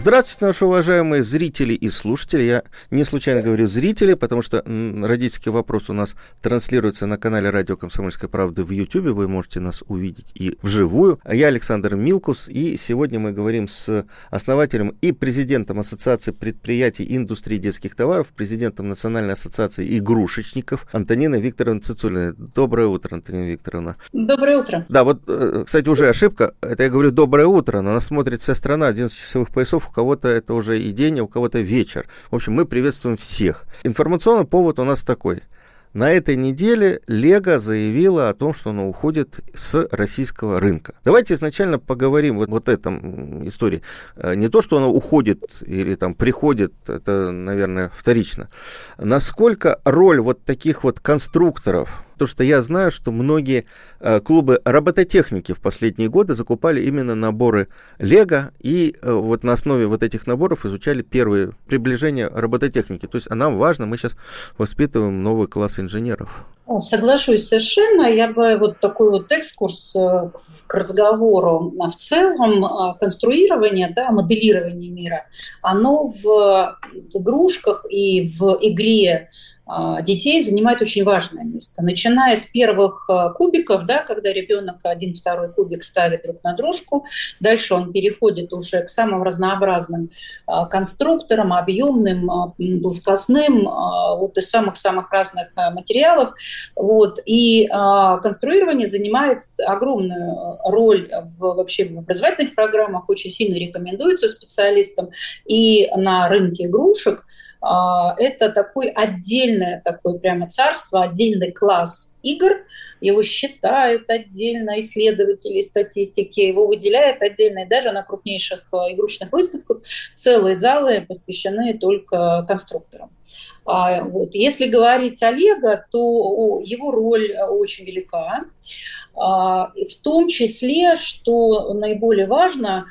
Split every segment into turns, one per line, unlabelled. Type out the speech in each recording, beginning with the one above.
Здравствуйте, наши уважаемые зрители и слушатели. Я не случайно говорю зрители, потому что родительский вопрос у нас транслируется на канале Радио Комсомольская правда в YouTube. Вы можете нас увидеть и вживую. Я Александр Милкус, и сегодня мы говорим с основателем и президентом Ассоциации предприятий и индустрии детских товаров, президентом Национальной ассоциации игрушечников Антониной Викторовной Цицулиной. Доброе утро, Антонина Викторовна.
Доброе утро.
Да, вот, э, кстати, уже ошибка. Это я говорю доброе утро, но нас смотрит вся страна, 11 часовых поясов у кого-то это уже и день, а у кого-то вечер. В общем, мы приветствуем всех. Информационный повод у нас такой. На этой неделе Лего заявила о том, что она уходит с российского рынка. Давайте изначально поговорим вот, вот этом истории. Э, не то, что она уходит или там приходит, это, наверное, вторично. Насколько роль вот таких вот конструкторов, Потому что я знаю, что многие э, клубы робототехники в последние годы закупали именно наборы Лего и э, вот на основе вот этих наборов изучали первые приближения робототехники. То есть нам важно, мы сейчас воспитываем новый класс инженеров.
Соглашусь совершенно. Я бы вот такой вот экскурс э, к разговору. В целом конструирование, да, моделирование мира, оно в игрушках и в игре а, детей занимает очень важное место. Начиная с первых а, кубиков, да, когда ребенок один-второй кубик ставит друг на дружку, дальше он переходит уже к самым разнообразным а, конструкторам, объемным, плоскостным, вот из самых-самых разных материалов. Вот. И конструирование занимает огромную роль в, вообще в образовательных программах, очень сильно рекомендуется специалистам и на рынке игрушек – а, это такой отдельное такое прямо царство, отдельный класс игр. Его считают отдельно исследователи статистики, его выделяют отдельно, и даже на крупнейших а, игрушечных выставках целые залы посвящены только конструкторам. А, вот. Если говорить о Лего, то его роль очень велика, в том числе, что наиболее важно,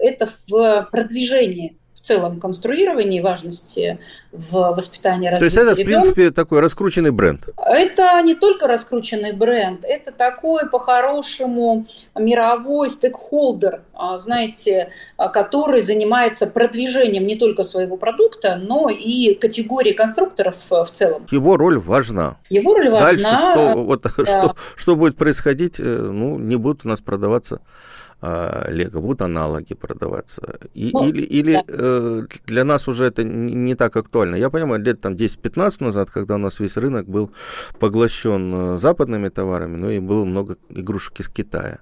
это в продвижении целом конструировании важности в воспитании развития
То есть это,
ребенка.
в принципе, такой раскрученный бренд?
Это не только раскрученный бренд, это такой, по-хорошему, мировой стейкхолдер, а, знаете, а, который занимается продвижением не только своего продукта, но и категории конструкторов в целом.
Его роль важна.
Его роль важна.
Дальше что, вот, да. что, что будет происходить, э, ну, не будут у нас продаваться Лего, будут аналоги продаваться. И, ну, или или да. э, для нас уже это не, не так актуально. Я понимаю, лет там 10-15 назад, когда у нас весь рынок был поглощен э, западными товарами, ну и было много игрушек из Китая.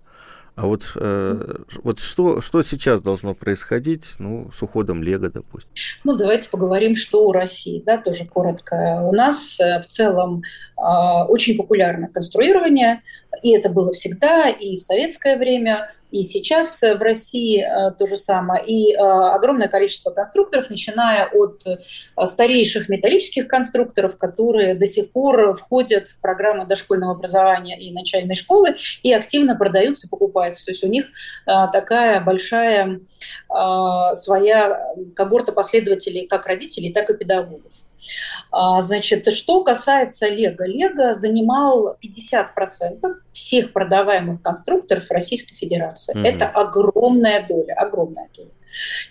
А вот, э, вот что, что сейчас должно происходить ну, с уходом Лего, допустим?
Ну, давайте поговорим, что у России, да, тоже коротко. У нас э, в целом э, очень популярно конструирование, и это было всегда, и в советское время. И сейчас в России э, то же самое. И э, огромное количество конструкторов, начиная от э, старейших металлических конструкторов, которые до сих пор входят в программы дошкольного образования и начальной школы и активно продаются, покупаются. То есть у них такая большая своя когорта последователей как родителей, так и педагогов. А, значит, что касается Лего. Лего занимал 50% всех продаваемых конструкторов Российской Федерации. Mm-hmm. Это огромная доля, огромная доля.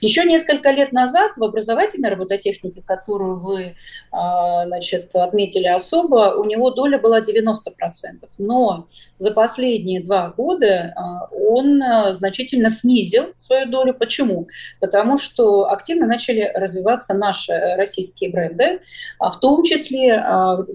Еще несколько лет назад в образовательной робототехнике, которую вы а, значит, отметили особо, у него доля была 90%. Но за последние два года а, он а, значительно снизил свою долю. Почему? Потому что активно начали развиваться наши российские бренды, в том числе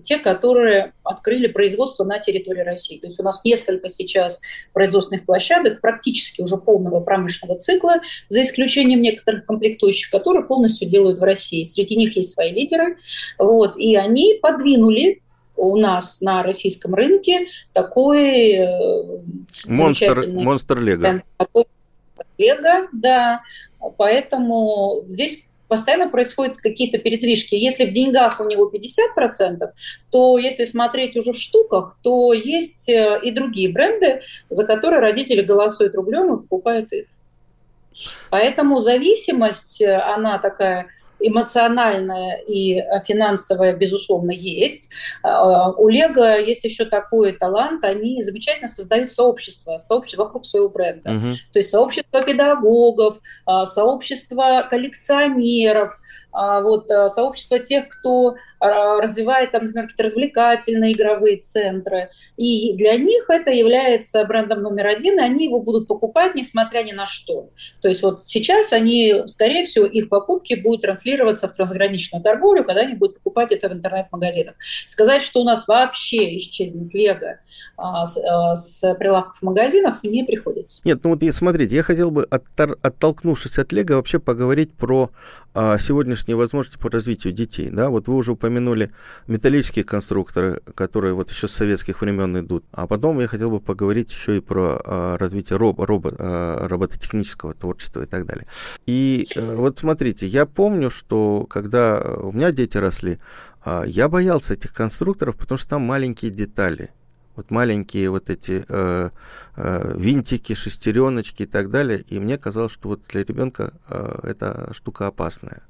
те, которые открыли производство на территории России. То есть у нас несколько сейчас производственных площадок практически уже полного промышленного цикла, за исключением исключением некоторых комплектующих, которые полностью делают в России. Среди них есть свои лидеры. Вот, и они подвинули у нас на российском рынке такой э,
монстр, монстр Лего.
Лего, да. Поэтому здесь постоянно происходят какие-то передвижки. Если в деньгах у него 50%, то если смотреть уже в штуках, то есть э, и другие бренды, за которые родители голосуют рублем и покупают их. Поэтому зависимость, э, она такая эмоциональная и э, финансовая, безусловно, есть. А, у Лего есть еще такой талант, они замечательно создают сообщество, сообщество вокруг своего бренда. Угу. То есть сообщество педагогов, сообщество коллекционеров, вот, э, сообщество тех, кто развивает, там, например, какие-то развлекательные игровые центры. И для них это является брендом номер один, и они его будут покупать, несмотря ни на что. То есть вот сейчас они, скорее всего, их покупки будут транслироваться в трансграничную торговлю, когда они будут покупать это в интернет-магазинах. Сказать, что у нас вообще исчезнет Лего а, с, а, с прилавков магазинов, не приходится.
Нет, ну вот смотрите, я хотел бы, оттолкнувшись от Лего, вообще поговорить про а, сегодняшние возможности по развитию детей. Да? Вот вы уже упомянули металлические конструкторы, которые вот еще с советских времен идут. А потом я хотел бы поговорить еще и про а, развитие роб, робот, а, робототехнического творчества и так далее. И а, вот смотрите, я помню, что когда у меня дети росли, а, я боялся этих конструкторов, потому что там маленькие детали вот маленькие вот эти э, э, винтики, шестереночки и так далее. И мне казалось, что вот для ребенка э, эта штука опасная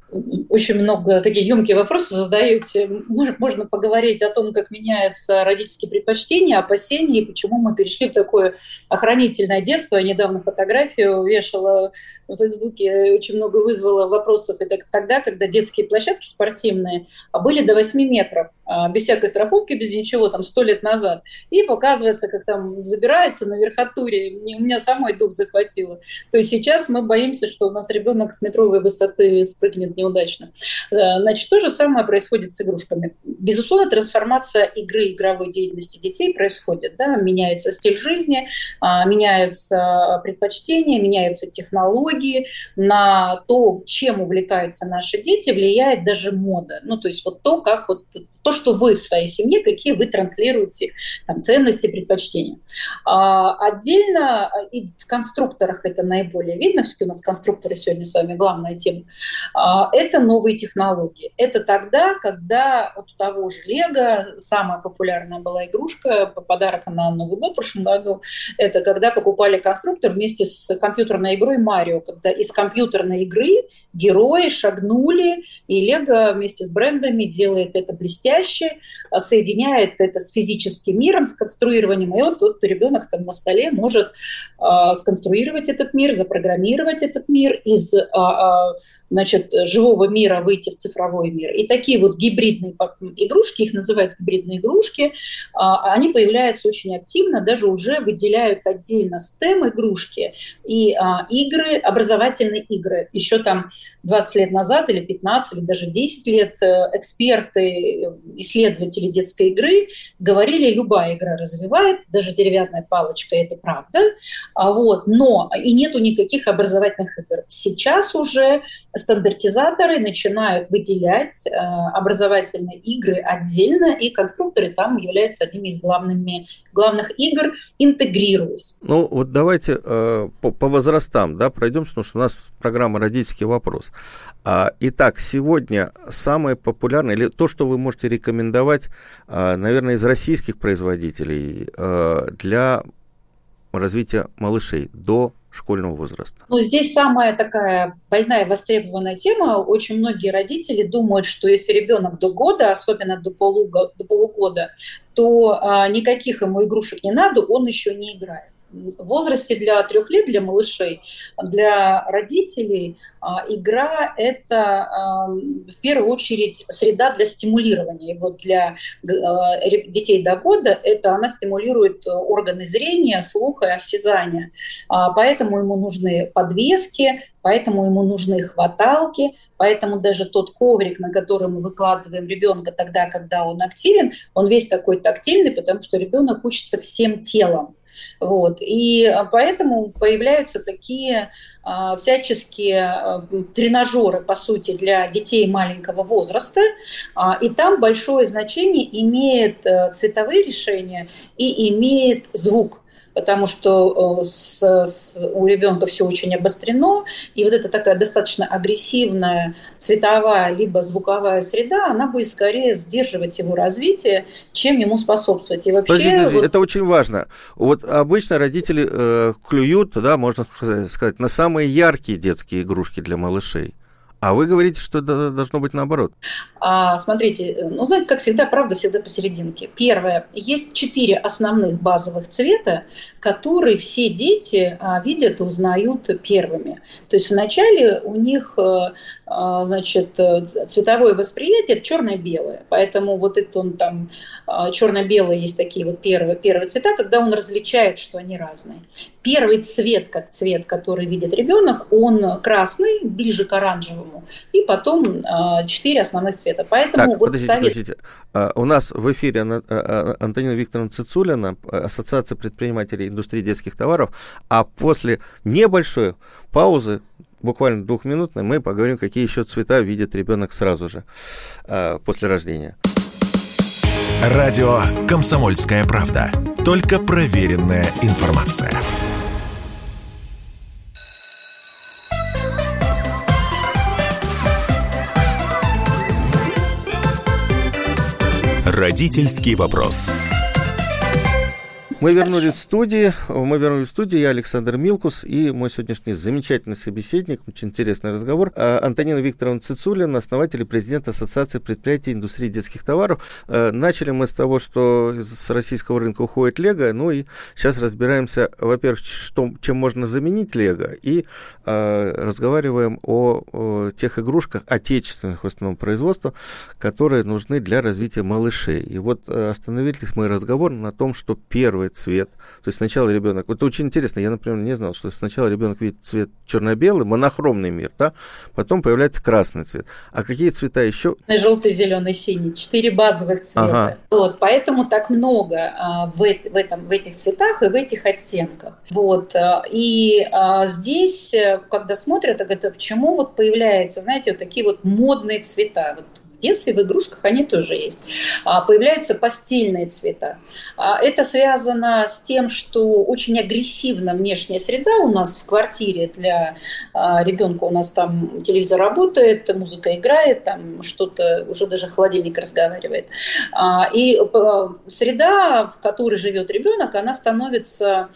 очень много такие емкие вопросы задаете. Можно поговорить о том, как меняются родительские предпочтения, опасения, и почему мы перешли в такое охранительное детство. Я недавно фотографию вешала в Фейсбуке, очень много вызвало вопросов. Это тогда, когда детские площадки спортивные были до 8 метров, а, без всякой страховки, без ничего, там, сто лет назад. И показывается, как там забирается на верхотуре. У меня самой дух захватило. То есть сейчас мы боимся, что у нас ребенок с метровой высоты спрыгнет неудачно. Э, значит, то же самое происходит с игрушками. Безусловно, трансформация игры, игровой деятельности детей происходит. Да? Меняется стиль жизни, а, меняются предпочтения, меняются технологии. На то, чем увлекаются наши дети, влияет даже мода. Ну, то есть вот то, как вот то, что вы в своей семье, какие вы транслируете там, ценности, предпочтения. А, отдельно и в конструкторах это наиболее видно, все-таки у нас конструкторы сегодня с вами главная тема, а, это новые технологии. Это тогда, когда вот у того же Лего самая популярная была игрушка, подарок на Новый год в прошлом году, это когда покупали конструктор вместе с компьютерной игрой Марио, когда из компьютерной игры герои шагнули, и Лего вместе с брендами делает это блестяще, а, соединяет это с физическим миром, с конструированием, и вот тут ребенок там на столе может э, сконструировать этот мир, запрограммировать этот мир из э, значит, живого мира выйти в цифровой мир. И такие вот гибридные игрушки, их называют гибридные игрушки, они появляются очень активно, даже уже выделяют отдельно STEM игрушки и игры, образовательные игры. Еще там 20 лет назад или 15, или даже 10 лет э, эксперты, исследователи детской игры говорили, любая игра развивает, даже деревянная палочка, это правда, а вот, но и нету никаких образовательных игр. Сейчас уже стандартизаторы начинают выделять э, образовательные игры отдельно, и конструкторы там являются одними из главными, главных игр, интегрируясь.
Ну вот давайте э, по, возрастам да, пройдемся, потому что у нас программа «Родительский вопрос», вопрос. А, итак, сегодня самое популярное, или то, что вы можете рекомендовать, а, наверное, из российских производителей а, для развития малышей до школьного возраста?
Ну, здесь самая такая больная востребованная тема. Очень многие родители думают, что если ребенок до года, особенно до, полугода, до полугода, то а, никаких ему игрушек не надо, он еще не играет в возрасте для трех лет, для малышей, для родителей а, игра – это в первую очередь среда для стимулирования. И вот для а, детей до года это она стимулирует органы зрения, слуха и осязания. А, поэтому ему нужны подвески, поэтому ему нужны хваталки, поэтому даже тот коврик, на который мы выкладываем ребенка тогда, когда он активен, он весь такой тактильный, потому что ребенок учится всем телом. Вот. И а, поэтому появляются такие а, всяческие а, тренажеры, по сути, для детей маленького возраста. А, и там большое значение имеет а, цветовые решения и имеет звук. Потому что с, с, у ребенка все очень обострено, и вот эта такая достаточно агрессивная цветовая либо звуковая среда, она будет скорее сдерживать его развитие, чем ему способствовать. И
вообще, подожди, подожди, вот... это очень важно. Вот обычно родители э, клюют, да, можно сказать, на самые яркие детские игрушки для малышей. А вы говорите, что это должно быть наоборот.
А, смотрите, ну, знаете, как всегда, правда всегда посерединке. Первое. Есть четыре основных базовых цвета, которые все дети а, видят и узнают первыми. То есть вначале у них а значит, цветовое восприятие это черно-белое. Поэтому вот это он там а, черно-белые есть такие вот первые, первые цвета, когда он различает, что они разные. Первый цвет, как цвет, который видит ребенок, он красный, ближе к оранжевому, и потом а, четыре основных цвета. Поэтому
так, вот подождите, совет... подождите. А, у нас в эфире Антонина Викторовна Цицулина, Ассоциация предпринимателей индустрии детских товаров, а после небольшой паузы буквально двухминутной, мы поговорим, какие еще цвета видит ребенок сразу же после рождения.
Радио «Комсомольская правда». Только проверенная информация. Родительский вопрос.
Мы вернулись в студию. Мы вернулись в студию. Я Александр Милкус и мой сегодняшний замечательный собеседник. Очень интересный разговор. А, Антонина Викторовна Цицулина, основатель и президент Ассоциации предприятий индустрии детских товаров. А, начали мы с того, что с российского рынка уходит Лего. Ну и сейчас разбираемся, во-первых, что, чем можно заменить Лего. И э, разговариваем о, о тех игрушках отечественных в основном производства, которые нужны для развития малышей. И вот остановились мы разговор на том, что первый цвет. То есть сначала ребенок... Вот это очень интересно, я, например, не знал, что сначала ребенок видит цвет черно-белый, монохромный мир, да, потом появляется красный цвет. А какие цвета еще?
Желтый, зеленый, синий. Четыре базовых цвета. Ага. Вот, поэтому так много а, в, в, этом, в этих цветах и в этих оттенках. Вот. А, и а, здесь, э, когда смотрят, так это почему вот появляются, знаете, вот такие вот модные цвета. Вот детстве в игрушках они тоже есть. А, появляются постельные цвета. А, это связано с тем, что очень агрессивна внешняя среда у нас в квартире для а, ребенка. У нас там телевизор работает, музыка играет, там что-то, уже даже холодильник разговаривает. И среда, в которой живет ребенок, она становится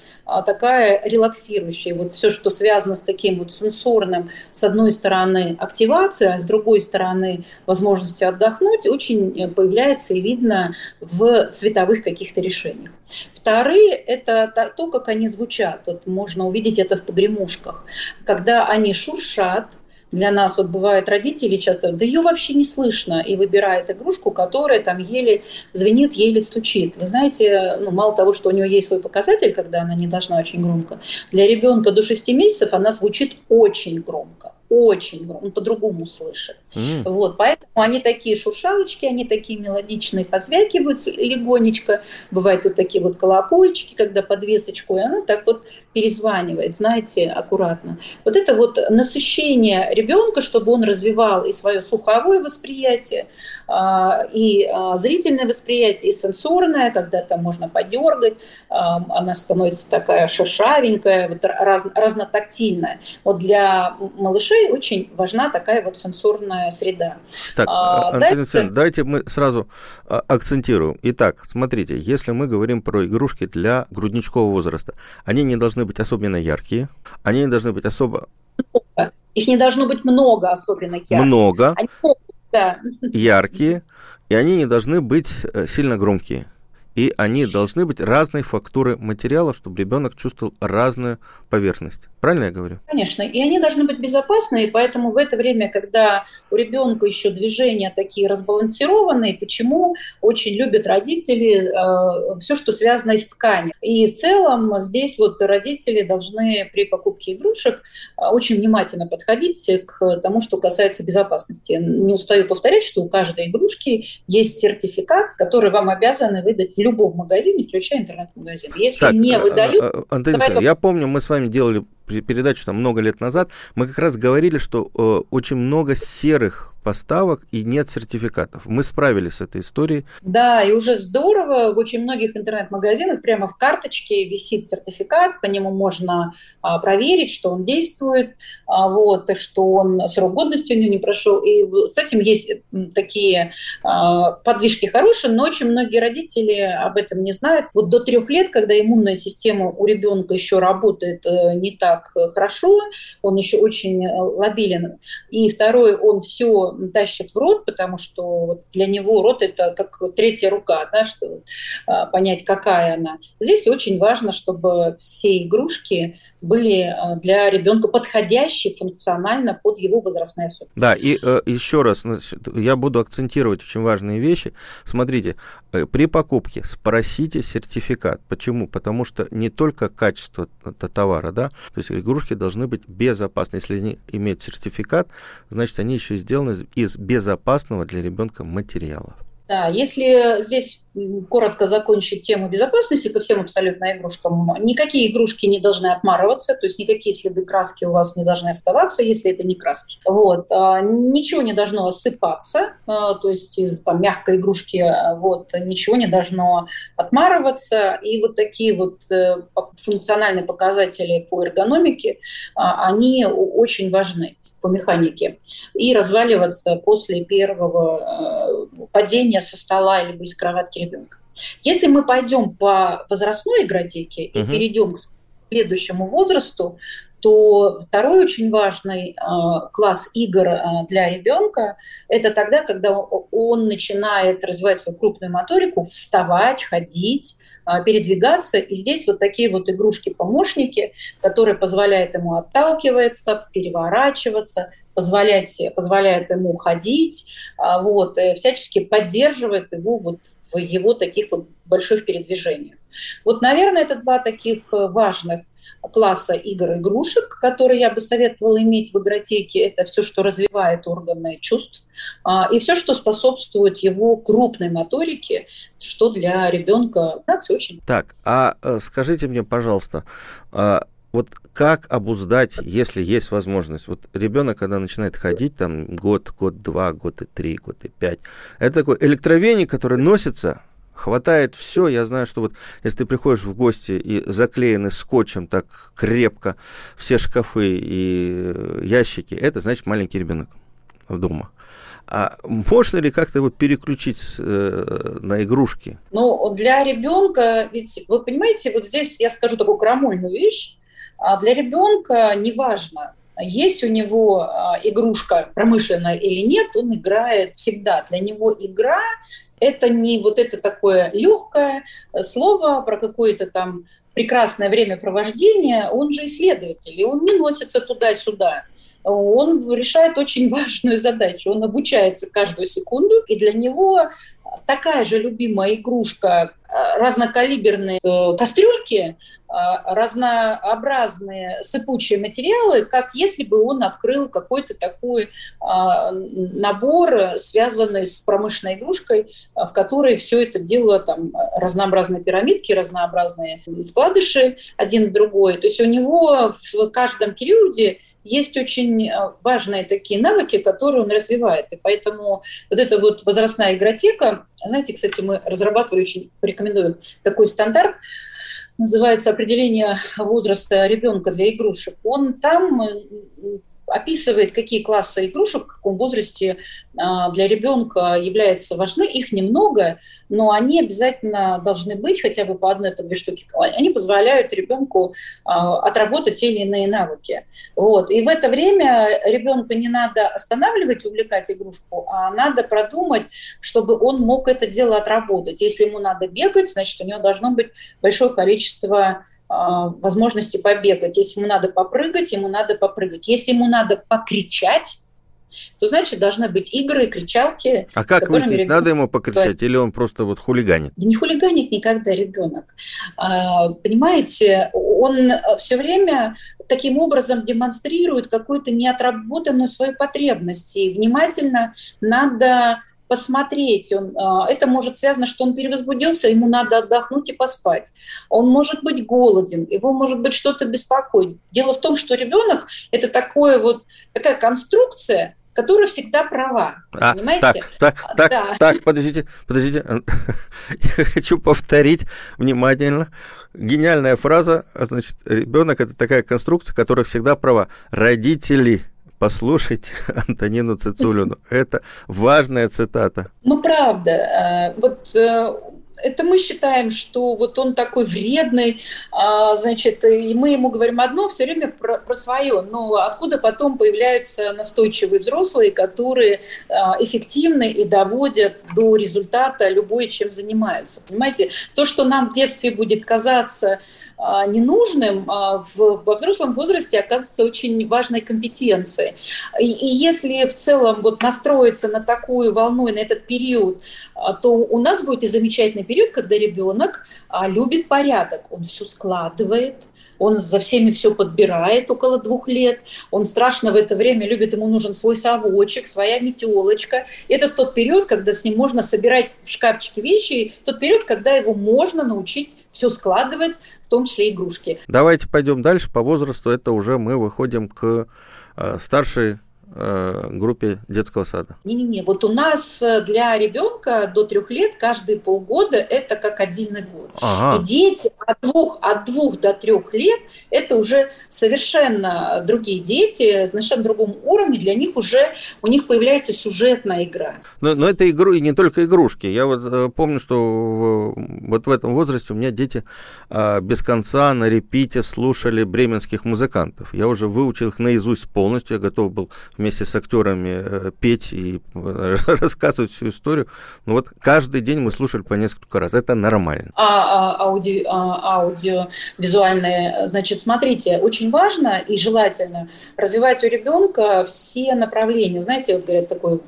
такая релаксирующая. Вот все, что связано с таким вот сенсорным, с одной стороны, активация, а с другой стороны, возможность возможностью отдохнуть очень э, появляется и видно в цветовых каких-то решениях. Вторые – это то, как они звучат. Вот можно увидеть это в погремушках. Когда они шуршат, для нас вот бывают родители часто, да ее вообще не слышно, и выбирает игрушку, которая там еле звенит, еле стучит. Вы знаете, ну, мало того, что у нее есть свой показатель, когда она не должна очень громко, для ребенка до 6 месяцев она звучит очень громко очень он по-другому слышит. Mm. Вот, поэтому они такие шуршалочки, они такие мелодичные, позвякивают легонечко. Бывают вот такие вот колокольчики, когда подвесочку, и она так вот перезванивает, знаете, аккуратно. Вот это вот насыщение ребенка, чтобы он развивал и свое слуховое восприятие, а, и а, зрительное восприятие, и сенсорное, когда там можно подергать, а, она становится такая шершавенькая, вот раз, разнотактильная. Вот для малышей очень важна такая вот сенсорная среда.
Так, а, Антон дальше... давайте мы сразу акцентируем. Итак, смотрите, если мы говорим про игрушки для грудничкового возраста, они не должны быть особенно яркие, они не должны быть особо...
Их не должно быть много особенно ярких.
Много. Они да. яркие, и они не должны быть э, сильно громкие и они должны быть разной фактуры материала, чтобы ребенок чувствовал разную поверхность. Правильно я говорю?
Конечно, и они должны быть безопасны, и поэтому в это время, когда у ребенка еще движения такие разбалансированные, почему очень любят родители э, все, что связано с тканью. И в целом здесь вот родители должны при покупке игрушек э, очень внимательно подходить к тому, что касается безопасности. Не устаю повторять, что у каждой игрушки есть сертификат, который вам обязаны выдать любом магазине, включая интернет-магазин. Если так, не э, выдают... Э,
давай... я помню, мы с вами делали передачу там много лет назад, мы как раз говорили, что э, очень много серых поставок и нет сертификатов. Мы справились с этой историей.
Да, и уже здорово. В очень многих интернет-магазинах прямо в карточке висит сертификат, по нему можно а, проверить, что он действует, а, вот, что он срок годности у него не прошел. И с этим есть такие а, подвижки хорошие, но очень многие родители об этом не знают. Вот до трех лет, когда иммунная система у ребенка еще работает э, не так хорошо, он еще очень э, лобилен. И второй, он все тащит в рот, потому что для него рот это как третья рука, да, что а, понять, какая она. Здесь очень важно, чтобы все игрушки были э, для ребенка подходящие функционально под его возрастные особенности.
Да, и э, еще раз, значит, я буду акцентировать очень важные вещи. Смотрите, э, при покупке спросите сертификат. Почему? Потому что не только качество товара, да, то есть игрушки должны быть безопасны. Если они имеют сертификат, значит, они еще сделаны из безопасного для ребенка материала.
Да, если здесь коротко закончить тему безопасности ко всем абсолютно игрушкам, никакие игрушки не должны отмарываться, то есть никакие следы краски у вас не должны оставаться, если это не краски. Вот. А, ничего не должно осыпаться, а, то есть из там, мягкой игрушки а, вот, ничего не должно отмарываться. И вот такие вот э, функциональные показатели по эргономике, они очень важны по механике, и разваливаться после первого э, падения со стола или из кроватки ребенка. Если мы пойдем по возрастной игротеке и угу. перейдем к следующему возрасту, то второй очень важный э, класс игр э, для ребенка – это тогда, когда он начинает развивать свою крупную моторику, вставать, ходить, передвигаться. И здесь вот такие вот игрушки-помощники, которые позволяют ему отталкиваться, переворачиваться, позволять, позволяют ему ходить, а, вот, э, всячески поддерживает его вот в его таких вот больших передвижениях. Вот, наверное, это два таких э, важных класса игр-игрушек, которые я бы советовала иметь в игротеке. Это все, что развивает органы чувств, а, и все, что способствует его крупной моторике, что для ребенка нации очень...
Так, а э, скажите мне, пожалуйста, а, вот как обуздать, если есть возможность? Вот ребенок, когда начинает ходить, там год, год, два, год и три, год и пять, это такой электровеник, который носится хватает все. Я знаю, что вот если ты приходишь в гости и заклеены скотчем так крепко все шкафы и э, ящики, это значит маленький ребенок дома. А можно ли как-то его переключить э, на игрушки?
Ну, для ребенка, ведь вы понимаете, вот здесь я скажу такую крамольную вещь. А для ребенка неважно, есть у него а, игрушка промышленная или нет, он играет всегда. Для него игра это не вот это такое легкое слово про какое-то там прекрасное времяпровождение, он же исследователь, и он не носится туда-сюда. Он решает очень важную задачу. Он обучается каждую секунду, и для него такая же любимая игрушка э, разнокалиберные э, кастрюльки – разнообразные сыпучие материалы, как если бы он открыл какой-то такой а, набор, связанный с промышленной игрушкой, в которой все это дело, там, разнообразные пирамидки, разнообразные вкладыши один в другой. То есть у него в каждом периоде есть очень важные такие навыки, которые он развивает. И поэтому вот эта вот возрастная игротека, знаете, кстати, мы разрабатывали, очень рекомендую такой стандарт, называется определение возраста ребенка для игрушек, он там э, описывает, какие классы игрушек в каком возрасте а, для ребенка являются важны. Их немного, но они обязательно должны быть хотя бы по одной, по две штуки. Они позволяют ребенку а, отработать те или иные навыки. Вот. И в это время ребенка не надо останавливать, увлекать игрушку, а надо продумать, чтобы он мог это дело отработать. Если ему надо бегать, значит, у него должно быть большое количество возможности побегать. Если ему надо попрыгать, ему надо попрыгать. Если ему надо покричать, то значит должны быть игры, кричалки.
А как выяснить, ребенок... надо ему покричать или он просто вот хулиганит?
Да не хулиганит никогда ребенок. А, понимаете, он все время таким образом демонстрирует какую-то неотработанную свою потребность. И внимательно надо посмотреть. Он, а, это может связано, что он перевозбудился, ему надо отдохнуть и поспать. Он может быть голоден, его может быть что-то беспокоить. Дело в том, что ребенок – это такое вот, такая конструкция, которая всегда права.
А, понимаете? Так, так, так, да. так, подождите, подождите. Я хочу повторить внимательно. Гениальная фраза, значит, ребенок это такая конструкция, которая всегда права. Родители послушайте Антонину Цицулину. Это важная цитата.
Ну, правда. Э, вот э, это мы считаем, что вот он такой вредный, а, значит, и мы ему говорим одно все время про, про свое, но откуда потом появляются настойчивые взрослые, которые а, эффективны и доводят до результата любое, чем занимаются. Понимаете, то, что нам в детстве будет казаться ненужным, а, в, во взрослом возрасте оказывается очень важной компетенцией. И, и если в целом вот настроиться на такую волну и на этот период, а, то у нас будет и замечательный период, когда ребенок любит порядок, он все складывает, он за всеми все подбирает около двух лет, он страшно в это время любит, ему нужен свой совочек, своя метелочка. Это тот период, когда с ним можно собирать в шкафчике вещи, тот период, когда его можно научить все складывать, в том числе игрушки.
Давайте пойдем дальше по возрасту. Это уже мы выходим к э, старшей Э, группе детского сада?
Не-не-не, вот у нас э, для ребенка до трех лет каждые полгода это как отдельный год. Ага. И дети от двух, от двух до трех лет это уже совершенно другие дети, совершенно другом уровне, для них уже, у них появляется сюжетная игра.
Но, но это игру и не только игрушки. Я вот э, помню, что в, вот в этом возрасте у меня дети э, без конца на репите слушали бременских музыкантов. Я уже выучил их наизусть полностью, я готов был вместе с актерами э, петь и э, рассказывать всю историю. Ну вот каждый день мы слушали по несколько раз. Это нормально.
А, а ауди, а, аудиовизуальные, значит, смотрите, очень важно и желательно развивать у ребенка все направления. Знаете, вот говорят такое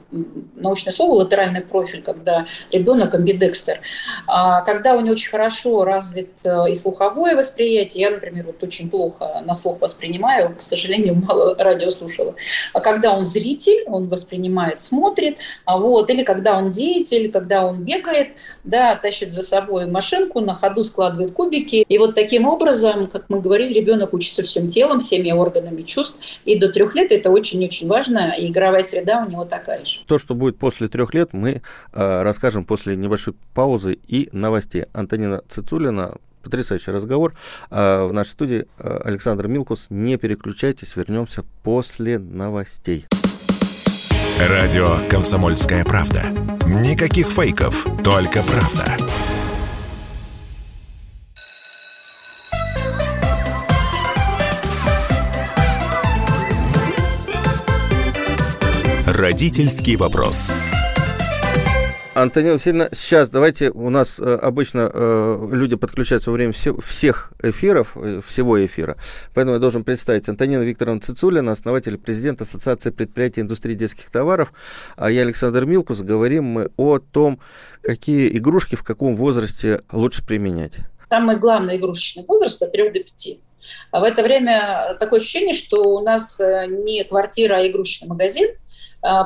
научное слово латеральный профиль, когда ребенок амбидекстер. А, когда у него очень хорошо развит э, и слуховое восприятие, я, например, вот очень плохо на слух воспринимаю, к сожалению, мало радио слушала. А когда когда он зритель, он воспринимает, смотрит, а вот, или когда он деятель, когда он бегает, да, тащит за собой машинку, на ходу складывает кубики. И вот таким образом, как мы говорили, ребенок учится всем телом, всеми органами чувств. И до трех лет это очень-очень важно, и игровая среда у него такая же.
То, что будет после трех лет, мы э, расскажем после небольшой паузы и новостей. Антонина Цицулина, потрясающий разговор. А, в нашей студии а, Александр Милкус. Не переключайтесь, вернемся после новостей.
Радио «Комсомольская правда». Никаких фейков, только правда. Родительский вопрос.
Антонина Васильевна, сейчас давайте, у нас э, обычно э, люди подключаются во время все, всех эфиров, э, всего эфира, поэтому я должен представить Антонина Викторовна Цицулина, основатель президент Ассоциации предприятий индустрии детских товаров, а я Александр Милкус, говорим мы о том, какие игрушки в каком возрасте лучше применять.
Самый главный игрушечный возраст от 3 до 5. А в это время такое ощущение, что у нас не квартира, а игрушечный магазин –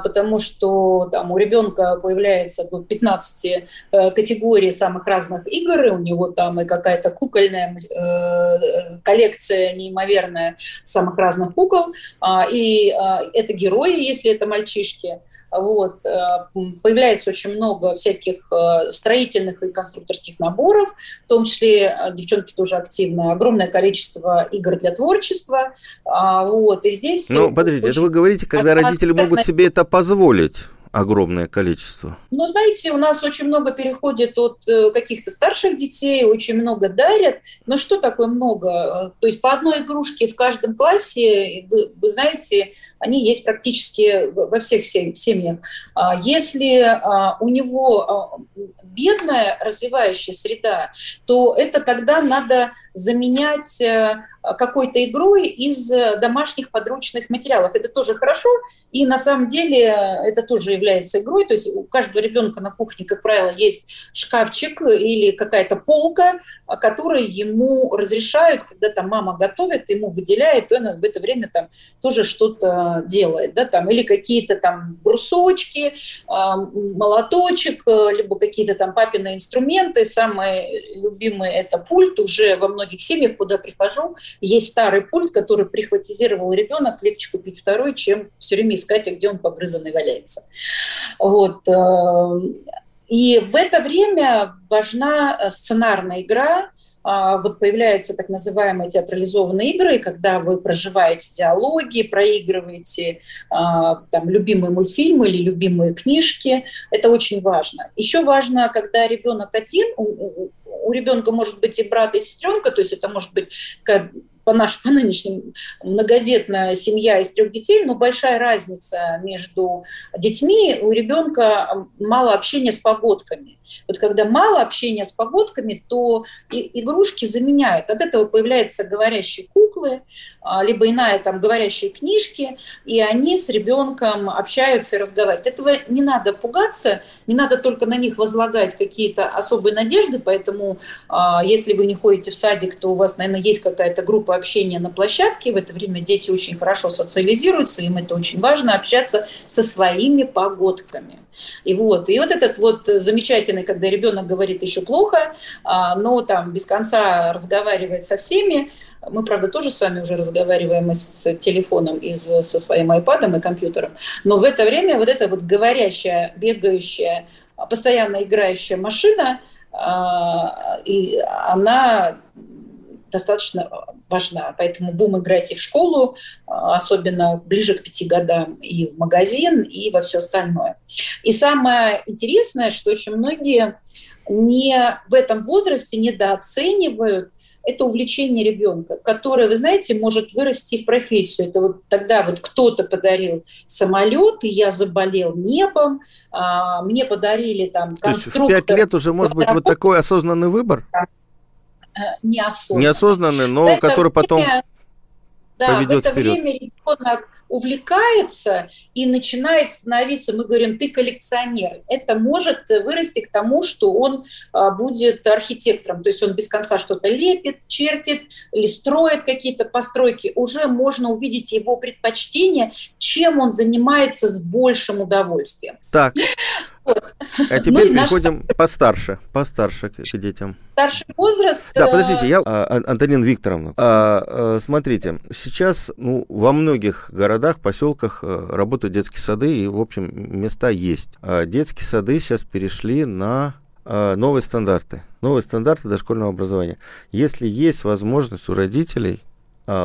потому что там у ребенка появляется до 15 э, категорий самых разных игр, и у него там и какая-то кукольная э, коллекция неимоверная самых разных кукол, а, и а, это герои, если это мальчишки, вот. Э, появляется очень много всяких э, строительных и конструкторских наборов, в том числе э, девчонки тоже активно, огромное количество игр для творчества. А, вот. И здесь...
Ну, подождите, очень... это вы говорите, когда родители могут себе это позволить? Огромное количество?
Ну, знаете, у нас очень много переходит от каких-то старших детей, очень много дарят. Но что такое много? То есть по одной игрушке в каждом классе, вы, вы знаете, они есть практически во всех семьях. А если а, у него а, бедная развивающая среда, то это тогда надо заменять э, какой-то игрой из домашних подручных материалов. Это тоже хорошо, и на самом деле это тоже является игрой. То есть у каждого ребенка на кухне, как правило, есть шкафчик или какая-то полка, которые ему разрешают, когда там мама готовит, ему выделяет, то он в это время там тоже что-то делает, да, там, или какие-то там брусочки, молоточек, э, либо какие-то там папины инструменты. Самые любимые это пульт. Уже во многих семьях, куда прихожу, есть старый пульт, который прихватизировал ребенок, легче купить второй, чем все время искать, а где он погрызанный валяется. Вот. И в это время важна э, сценарная игра, а, вот появляются так называемые театрализованные игры, когда вы проживаете диалоги, проигрываете а, там, любимые мультфильмы или любимые книжки. Это очень важно. Еще важно, когда ребенок один, у ребенка может быть и брат, и сестренка, то есть это может быть по, наш, по нынешним многодетная семья из трех детей, но большая разница между детьми. У ребенка мало общения с погодками. Вот когда мало общения с погодками, то и, игрушки заменяют. От этого появляются говорящие куклы, а, либо иная там говорящие книжки, и они с ребенком общаются и разговаривают. Этого не надо пугаться, не надо только на них возлагать какие-то особые надежды, поэтому а, если вы не ходите в садик, то у вас, наверное, есть какая-то группа общения на площадке. В это время дети очень хорошо социализируются, им это очень важно общаться со своими погодками. И вот, и вот этот вот замечательный, когда ребенок говорит еще плохо, а, но там без конца разговаривает со всеми, мы, правда, тоже с вами уже разговариваем с телефоном, и со своим айпадом и компьютером. Но в это время вот эта вот говорящая, бегающая, постоянно играющая машина, а, и она достаточно важна. Поэтому будем играть и в школу, а, особенно ближе к пяти годам, и в магазин, и во все остальное. И самое интересное, что очень многие не в этом возрасте недооценивают это увлечение ребенка, которое, вы знаете, может вырасти в профессию. Это вот тогда вот кто-то подарил самолет, и я заболел небом, а, мне подарили там конструктор.
То есть в пять лет уже может быть вот такой осознанный выбор?
Э, неосознанный.
Неосознанный, но который потом
да, поведет в это вперед. время ребенок увлекается и начинает становиться, мы говорим, ты коллекционер. Это может вырасти к тому, что он а, будет архитектором, то есть он без конца что-то лепит, чертит или строит какие-то постройки. Уже можно увидеть его предпочтение, чем он занимается с большим удовольствием.
Так, а теперь ну, переходим наш... постарше, постарше к, к детям.
Старший возраст.
Да, э, подождите, я, а, Антонина Викторовна, а, а, смотрите, сейчас ну, во многих городах, поселках э, работают детские сады, и, в общем, места есть. А детские сады сейчас перешли на новые стандарты, новые стандарты дошкольного образования. Если есть возможность у родителей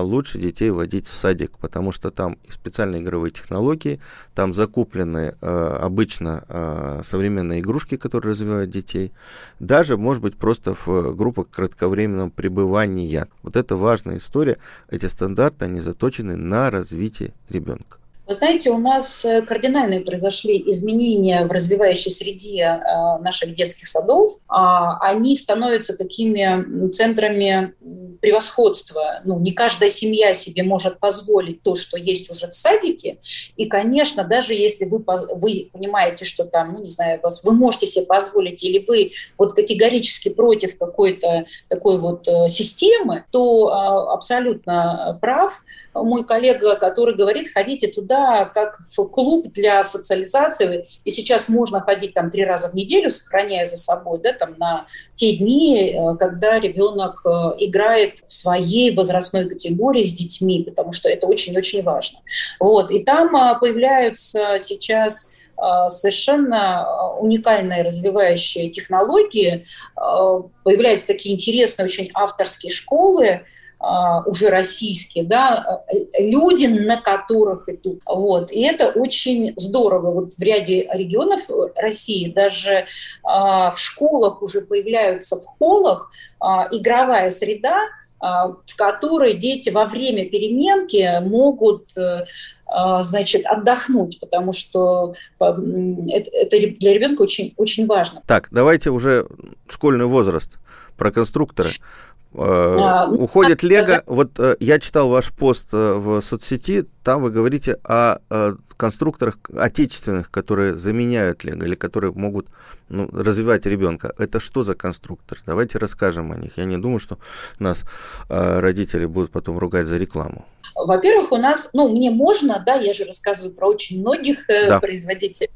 лучше детей водить в садик, потому что там специальные игровые технологии, там закуплены а, обычно а, современные игрушки, которые развивают детей, даже, может быть, просто в группах кратковременного пребывания. Вот это важная история. Эти стандарты, они заточены на развитие ребенка.
Вы знаете, у нас э, кардинальные произошли изменения в развивающей среде э, наших детских садов. А, они становятся такими центрами превосходства. Ну, не каждая семья себе может позволить то, что есть уже в садике. И, конечно, даже если вы, вы понимаете, что там, ну, не знаю, вас, вы можете себе позволить, или вы вот категорически против какой-то такой вот э, системы, то абсолютно прав мой коллега, который говорит, ходите туда как в клуб для социализации, и сейчас можно ходить там три раза в неделю, сохраняя за собой, да, там на те дни, э, когда ребенок э, играет в своей возрастной категории с детьми, потому что это очень-очень важно. Вот. И там э, появляются сейчас совершенно уникальные развивающие технологии, появляются такие интересные очень авторские школы, а, уже российские, да, люди, на которых идут. Вот. И это очень здорово. Вот в ряде регионов России даже а, в школах уже появляются в холлах а, игровая среда, в которой дети во время переменки могут значит, отдохнуть, потому что это для ребенка очень, очень важно.
Так, давайте уже школьный возраст про конструкторы. Э, а, ну, Уходит Лего. Вот э, я читал ваш пост э, в соцсети, там вы говорите о конструкторах отечественных, которые заменяют Лего или которые могут ну, развивать ребенка. Это что за конструктор? Давайте расскажем о них. Я не думаю, что нас родители будут потом ругать за рекламу.
Во-первых, у нас, ну, мне можно, да, я же рассказываю про очень многих да. производителей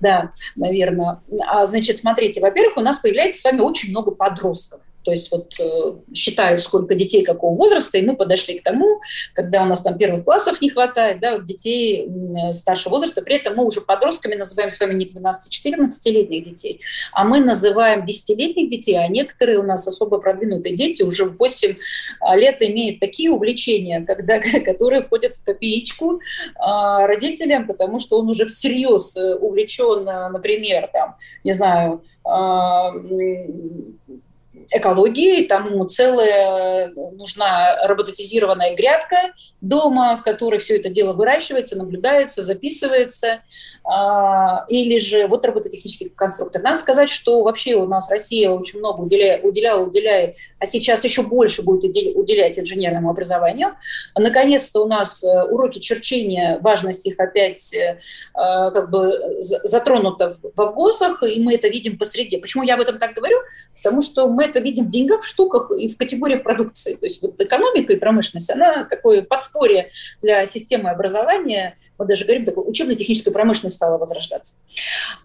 да, наверное. А, значит, смотрите, во-первых, у нас появляется с вами очень много подростков. То есть вот э, считают, сколько детей какого возраста, и мы подошли к тому, когда у нас там первых классов не хватает, да, детей старшего возраста, при этом мы уже подростками называем с вами не 12-14-летних детей, а мы называем 10-летних детей, а некоторые у нас особо продвинутые дети уже в 8 а, лет имеют такие увлечения, когда, которые входят в копеечку а, родителям, потому что он уже всерьез э, увлечен, э, например, там, не знаю, а, экологии, тому целая нужна роботизированная грядка дома, в которой все это дело выращивается, наблюдается, записывается, а, или же вот робототехнический конструктор. Надо сказать, что вообще у нас Россия очень много уделяет, уделяла, уделяет, а сейчас еще больше будет уделять инженерному образованию. Наконец-то у нас э, уроки черчения, важность их опять э, как бы затронута в ВГОСах, и мы это видим по среде. Почему я об этом так говорю? Потому что мы это видим в деньгах, в штуках и в категориях продукции. То есть вот экономика и промышленность, она такое подспорье для системы образования. Мы даже говорим, такой учебно-техническая промышленность стала возрождаться.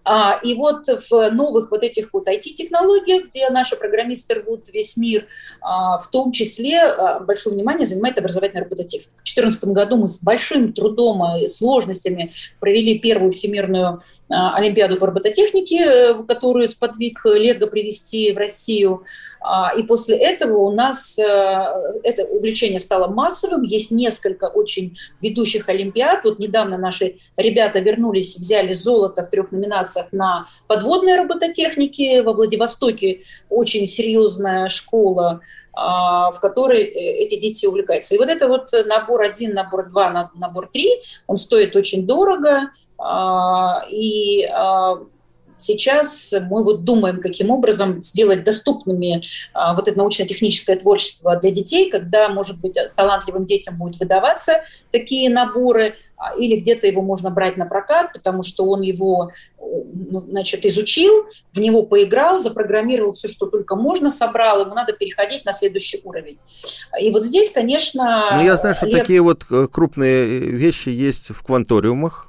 А, и вот в новых вот этих вот IT-технологиях, где наши программисты рвут весь мир, а, в том числе а, большое внимание занимает образовательная робототехника. В 2014 году мы с большим трудом и сложностями провели первую всемирную а, Олимпиаду по робототехнике, э, которую сподвиг Лего привести в Россию и после этого у нас э, это увлечение стало массовым. Есть несколько очень ведущих олимпиад. Вот недавно наши ребята вернулись, взяли золото в трех номинациях на подводной робототехнике. Во Владивостоке очень серьезная школа а, в которой э, эти дети увлекаются. И вот это вот набор один, набор два, набор три, он стоит очень дорого, а, и Сейчас мы вот думаем, каким образом сделать доступными а, вот это научно-техническое творчество для детей, когда, может быть, талантливым детям будет выдаваться такие наборы, а, или где-то его можно брать на прокат, потому что он его ну, значит, изучил, в него поиграл, запрограммировал все, что только можно, собрал, ему надо переходить на следующий уровень. И вот здесь, конечно...
Ну, я знаю, что лет... такие вот э, крупные вещи есть в кванториумах,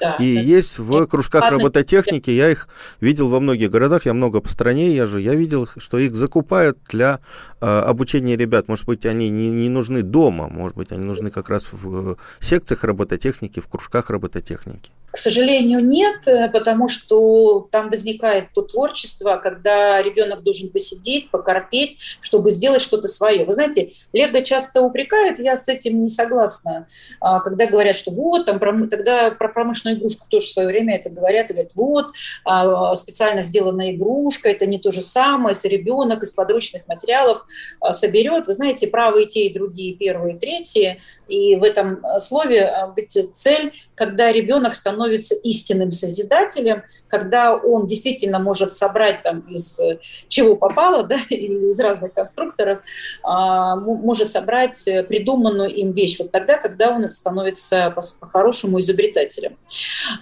да, и это... есть в кружках робототехники, я их видел во многих городах, я много по стране езжу, я видел, что их закупают для э, обучения ребят. Может быть, они не, не нужны дома, может быть, они нужны как раз в секциях робототехники, в кружках робототехники.
К сожалению, нет, э, потому что там возникает то творчество, когда ребенок должен посидеть, покорпеть, чтобы сделать что-то свое. Вы знаете, Лего часто упрекают, я с этим не согласна, а, когда говорят, что вот, там, тогда про промышленную игрушку тоже в свое время это говорят, и говорят, вот, а, специально сделанная игрушка, это не то же самое, если ребенок из подручных материалов а, соберет. Вы знаете, правые те и другие, первые и третьи, и в этом слове быть цель когда ребенок становится истинным созидателем, когда он действительно может собрать там из э, чего попало, да, или из разных конструкторов, а, может собрать э, придуманную им вещь. Вот тогда, когда он становится по-хорошему изобретателем.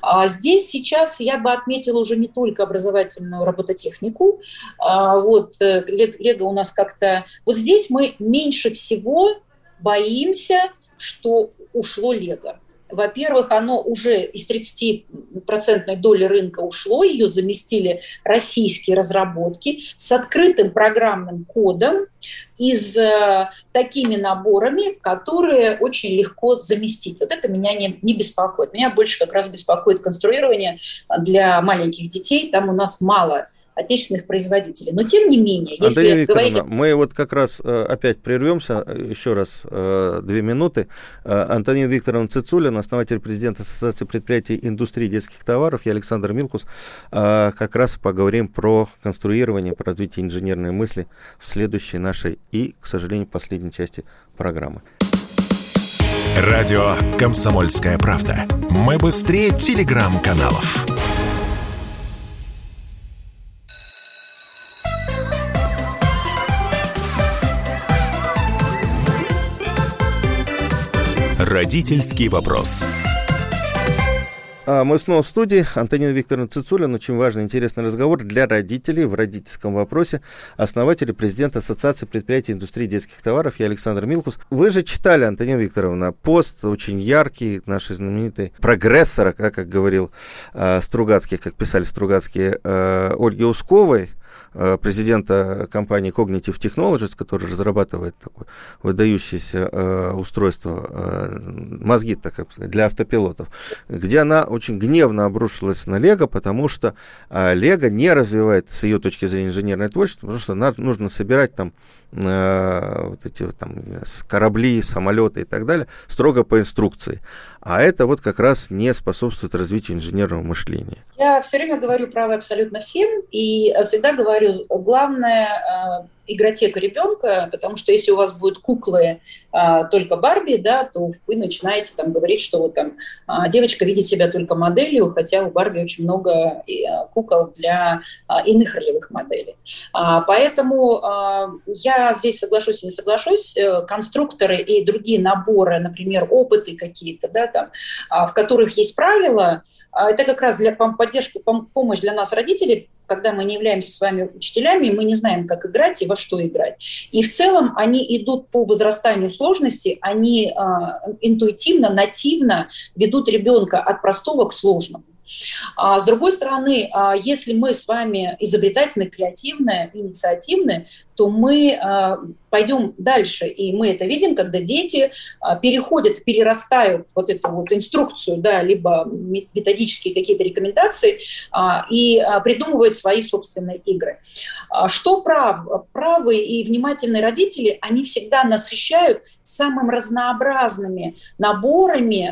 А здесь сейчас я бы отметила уже не только образовательную робототехнику. А, вот э, Лего у нас как-то... Вот здесь мы меньше всего боимся, что ушло Лего. Во-первых, оно уже из 30% доли рынка ушло, ее заместили российские разработки с открытым программным кодом и с э, такими наборами, которые очень легко заместить. Вот это меня не, не беспокоит. Меня больше как раз беспокоит конструирование для маленьких детей. Там у нас мало отечественных производителей. Но тем не менее, если
Андрея Викторовна, говорить... мы вот как раз э, опять прервемся, э, еще раз э, две минуты. Антонин Викторовна Цицулин, основатель президента Ассоциации предприятий индустрии детских товаров, я Александр Милкус, как раз поговорим про конструирование, про развитие инженерной мысли в следующей нашей и, к сожалению, последней части программы.
Радио «Комсомольская правда». Мы быстрее телеграм-каналов.
Родительский вопрос.
А мы снова в студии. Антонина Викторовна Цицулин. Очень важный, интересный разговор для родителей в родительском вопросе. Основатель и президент Ассоциации предприятий индустрии детских товаров. Я Александр Милкус. Вы же читали, Антонина Викторовна, пост очень яркий нашей знаменитой прогрессора, как, говорил э, Стругацкий, как писали Стругацкие, э, Ольги Усковой президента компании Cognitive Technologies, который разрабатывает такое выдающееся э, устройство, э, мозги, так сказать, для автопилотов, где она очень гневно обрушилась на Лего, потому что Лего не развивает с ее точки зрения инженерное творчество, потому что нужно собирать там вот эти вот, там корабли, самолеты и так далее строго по инструкции. А это вот как раз не способствует развитию инженерного мышления.
Я все время говорю право абсолютно всем, и всегда говорю, главное э, игротека ребенка, потому что если у вас будут куклы а, только Барби, да, то вы начинаете там говорить, что вот там а, девочка видит себя только моделью, хотя у Барби очень много и, а, кукол для а, иных ролевых моделей. А, поэтому а, я здесь соглашусь и не соглашусь. Э, конструкторы и другие наборы, например, опыты какие-то, да, там, а, в которых есть правила, а, это как раз для поддержки, помощь для нас, родителей, когда мы не являемся с вами учителями, мы не знаем, как играть и во что играть. И в целом они идут по возрастанию сложности, они э, интуитивно, нативно ведут ребенка от простого к сложному. А с другой стороны, а, если мы с вами изобретательны, креативны, инициативны, то мы а, пойдем дальше. И мы это видим, когда дети а, переходят, перерастают вот эту вот инструкцию, да, либо методические какие-то рекомендации а, и придумывают свои собственные игры. Что прав? Правые и внимательные родители, они всегда насыщают самым разнообразными наборами,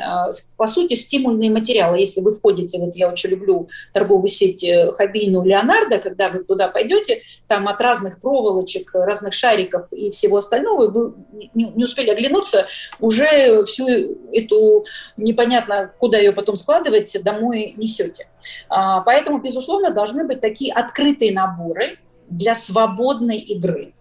по сути, стимульные материалы. Если вы входите, вот я очень люблю торговую сеть э, Хабину Леонардо, когда вы туда пойдете, там от разных проволочек разных шариков и всего остального, вы не успели оглянуться, уже всю эту непонятно, куда ее потом складывать, домой несете. А, поэтому, безусловно, должны быть такие открытые наборы для свободной игры.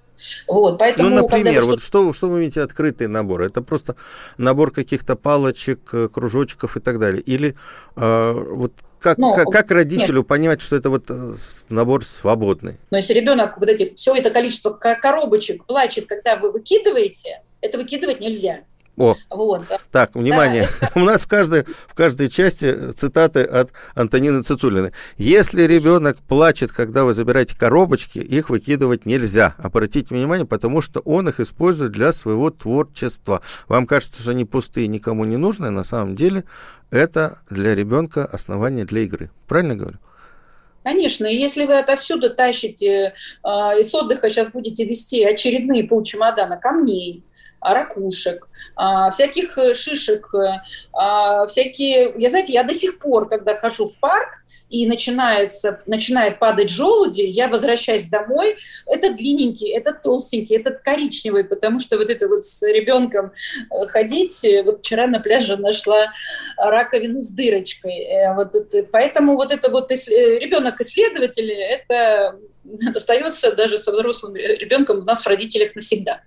Вот, поэтому, ну, например, вот что, что вы имеете открытый набор? Это просто набор каких-то палочек, э, кружочков и так далее? Или э, вот как, Но, как, как родителю нет. понимать, что это вот э, набор свободный?
Но если ребенок вот эти, все это количество коробочек плачет, когда вы выкидываете, это выкидывать нельзя.
О, вот. так, внимание, да, у нас в каждой, в каждой части цитаты от Антонины Цицулиной. Если ребенок плачет, когда вы забираете коробочки, их выкидывать нельзя. Обратите внимание, потому что он их использует для своего творчества. Вам кажется, что они пустые, никому не нужны, на самом деле это для ребенка основание для игры. Правильно говорю?
Конечно, и если вы отовсюду тащите э, из отдыха, сейчас будете вести очередные полчемодана камней, ракушек, а, всяких э, шишек, э, а, всякие... Я, знаете, я до сих пор, когда хожу в парк, и начинается, начинает падать желуди, я возвращаюсь домой, это длинненький, это толстенький, этот коричневый, потому что вот это вот с ребенком э, ходить, вот вчера на пляже нашла раковину с дырочкой. Вот это, поэтому вот это вот ребенок-исследователь, это остается даже со взрослым ребенком у нас в родителях навсегда.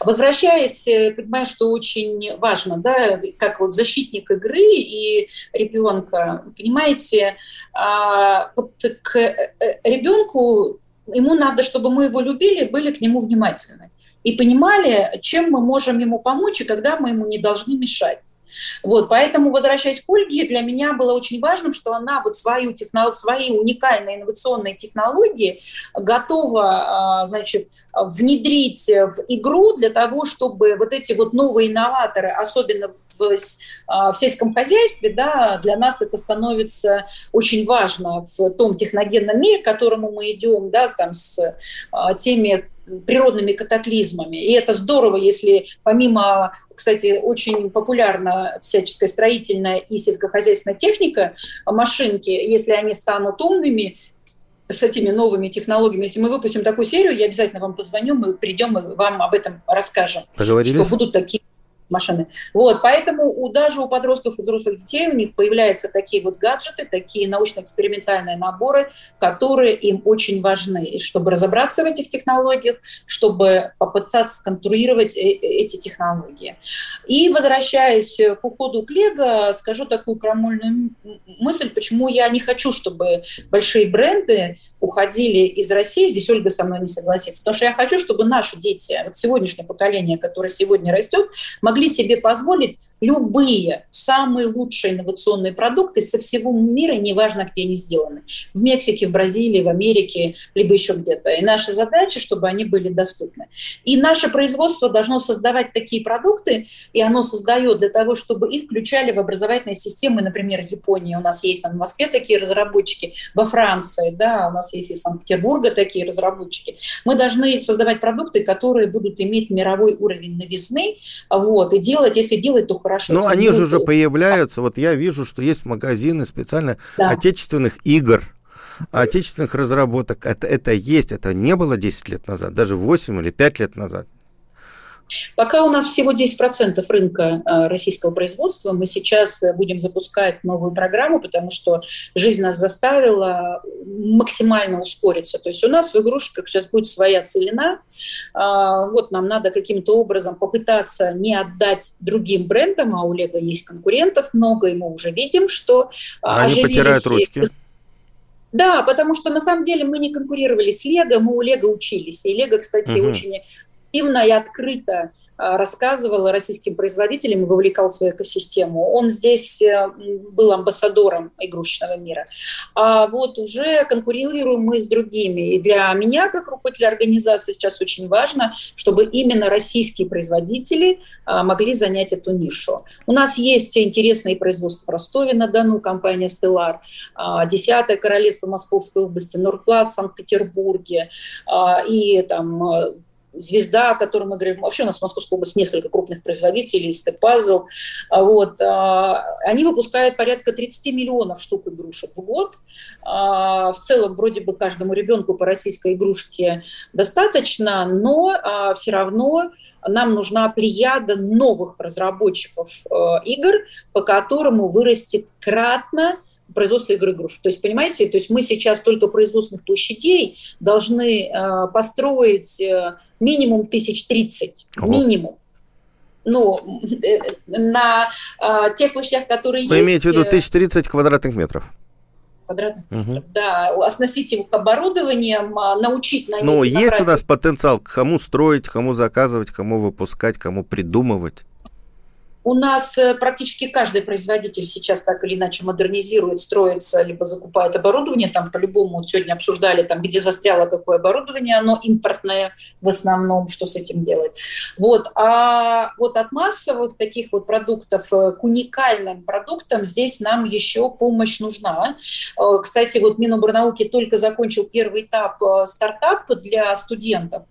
Возвращаясь, э, понимаю, что очень важно, да, как вот защитник игры и ребенка, понимаете, а, вот к э, э, ребенку ему надо, чтобы мы его любили, были к нему внимательны и понимали, чем мы можем ему помочь и когда мы ему не должны мешать. Вот, поэтому, возвращаясь к Ольге, для меня было очень важным, что она вот свою технолог, свои уникальные инновационные технологии готова, а, значит, внедрить в игру для того, чтобы вот эти вот новые инноваторы, особенно в, а, в сельском хозяйстве, да, для нас это становится очень важно в том техногенном мире, к которому мы идем, да, там с а, теми природными катаклизмами. И это здорово, если помимо, кстати, очень популярна всяческая строительная и сельскохозяйственная техника, машинки, если они станут умными, с этими новыми технологиями. Если мы выпустим такую серию, я обязательно вам позвоню, мы придем и вам об этом расскажем. Что будут такие машины. Вот, поэтому у, даже у подростков и взрослых детей у них появляются такие вот гаджеты, такие научно-экспериментальные наборы, которые им очень важны, чтобы разобраться в этих технологиях, чтобы попытаться сконструировать э, эти технологии. И возвращаясь к уходу к Лего, скажу такую крамольную мысль, почему я не хочу, чтобы большие бренды уходили из России, здесь Ольга со мной не согласится, потому что я хочу, чтобы наши дети, вот сегодняшнее поколение, которое сегодня растет, могли себе позволить любые самые лучшие инновационные продукты со всего мира, неважно, где они сделаны. В Мексике, в Бразилии, в Америке, либо еще где-то. И наша задача, чтобы они были доступны. И наше производство должно создавать такие продукты, и оно создает для того, чтобы их включали в образовательные системы, например, в Японии. У нас есть там в Москве такие разработчики, во Франции, да, у нас есть из Санкт-Петербурга такие разработчики. Мы должны создавать продукты, которые будут иметь мировой уровень новизны, вот, и делать, если делать, то хорошо.
Ну, они же уже появляются. Вот я вижу, что есть магазины специально да. отечественных игр, отечественных разработок. Это, это есть, это не было 10 лет назад, даже 8 или 5 лет назад.
Пока у нас всего 10% рынка а, российского производства, мы сейчас будем запускать новую программу, потому что жизнь нас заставила максимально ускориться. То есть у нас в игрушках сейчас будет своя целина. А, вот нам надо каким-то образом попытаться не отдать другим брендам, а у Лего есть конкурентов много, и мы уже видим, что
а, Они потирают ручки.
Да, потому что на самом деле мы не конкурировали с Лего, мы у Лего учились. И Лего, кстати, угу. очень активно и открыто а, рассказывал российским производителям и вовлекал в свою экосистему. Он здесь э, был амбассадором игрушечного мира. А вот уже конкурируем мы с другими. И для меня, как руководителя организации, сейчас очень важно, чтобы именно российские производители а, могли занять эту нишу. У нас есть интересные производства в Ростове-на-Дону, компания «Стеллар», а, «Десятое королевство Московской области», «Норкласс» в Санкт-Петербурге и там звезда, о которой мы говорим, вообще у нас в Московской области несколько крупных производителей, Степазл, а вот, а, они выпускают порядка 30 миллионов штук игрушек в год. А, в целом, вроде бы каждому ребенку по российской игрушке достаточно, но все равно нам нужна плеяда новых разработчиков игр, по которому вырастет кратно производства игр игрушек. То есть, понимаете, то есть мы сейчас только производственных площадей должны э, построить э, минимум тысяч тридцать, минимум. Ну, э, на э, тех площадях, которые
Вы
есть...
Вы имеете в виду 1030 э, квадратных метров?
квадратных угу. да, оснастить его оборудованием, а, научить на
Ну, есть у нас потенциал, кому строить, кому заказывать, кому выпускать, кому придумывать?
У нас э, практически каждый производитель сейчас так или иначе модернизирует, строится, либо закупает оборудование. Там по-любому вот сегодня обсуждали, там, где застряло какое оборудование, оно импортное в основном, что с этим делать. Вот. А вот от массовых таких вот продуктов э, к уникальным продуктам здесь нам еще помощь нужна. Э, кстати, вот Миноборнауки только закончил первый этап стартап для студентов.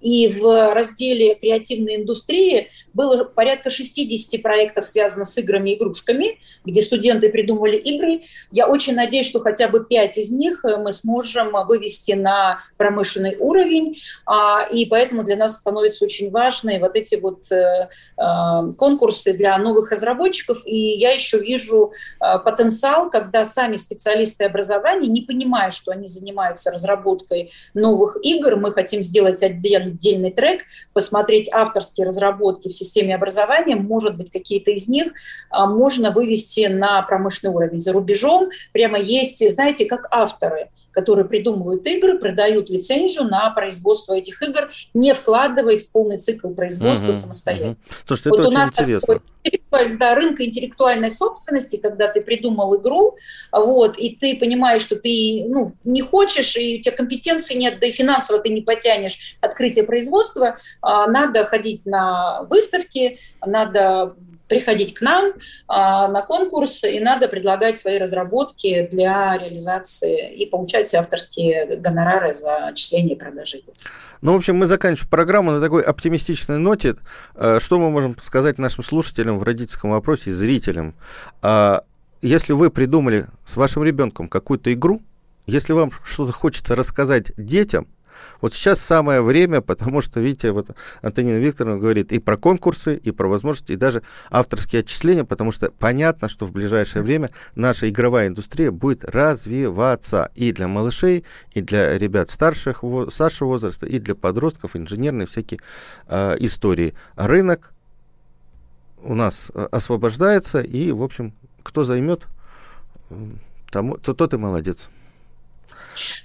И в разделе креативной индустрии было порядка 60 проектов связано с играми и игрушками, где студенты придумывали игры. Я очень надеюсь, что хотя бы пять из них э, мы сможем вывести на промышленный уровень, а, и поэтому для нас становятся очень важны вот эти вот э, э, конкурсы для новых разработчиков. И я еще вижу потенциал, когда сами специалисты образования, не понимая, что они занимаются разработкой новых игр, мы хотим сделать отдельный трек, посмотреть авторские разработки в системе образования, может быть, какие-то из них а, можно вывести на промышленный уровень. За рубежом прямо есть, знаете, как авторы которые придумывают игры, продают лицензию на производство этих игр, не вкладываясь в полный цикл производства угу, самостоятельно. Угу.
Слушайте, вот это очень интересно.
Такой, да, рынка интеллектуальной собственности, когда ты придумал игру, вот, и ты понимаешь, что ты ну, не хочешь, и у тебя компетенции нет, да и финансово ты не потянешь открытие производства, а, надо ходить на выставки, надо приходить к нам а, на конкурс, и надо предлагать свои разработки для реализации и получать авторские гонорары за отчисление и продажи.
Ну, в общем, мы заканчиваем программу на такой оптимистичной ноте. А, что мы можем сказать нашим слушателям в родительском вопросе, зрителям? А, если вы придумали с вашим ребенком какую-то игру, если вам что-то хочется рассказать детям, вот сейчас самое время, потому что, видите, вот Антонина Викторовна говорит и про конкурсы, и про возможности, и даже авторские отчисления, потому что понятно, что в ближайшее время наша игровая индустрия будет развиваться и для малышей, и для ребят старших, старшего возраста, и для подростков, инженерные всякие э, истории. Рынок у нас э, освобождается, и, в общем, кто займет, тому, то тот и молодец.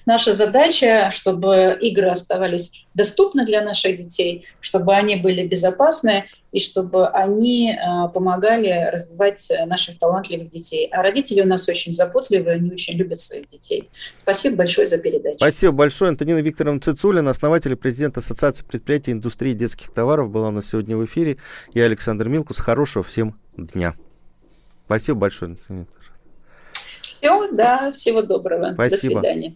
Наша задача, чтобы игры оставались доступны для наших детей, чтобы они были безопасны, и чтобы они э, помогали развивать наших талантливых детей. А родители у нас очень заботливые, они очень любят своих детей. Спасибо большое за передачу.
Спасибо большое. Антонина Викторовна Цицулина, основатель и президент Ассоциации предприятий индустрии детских товаров, была у нас сегодня в эфире. Я Александр Милкус. Хорошего всем дня. Спасибо большое, Антонина Викторовна.
Все, да, всего доброго.
Спасибо.
До свидания.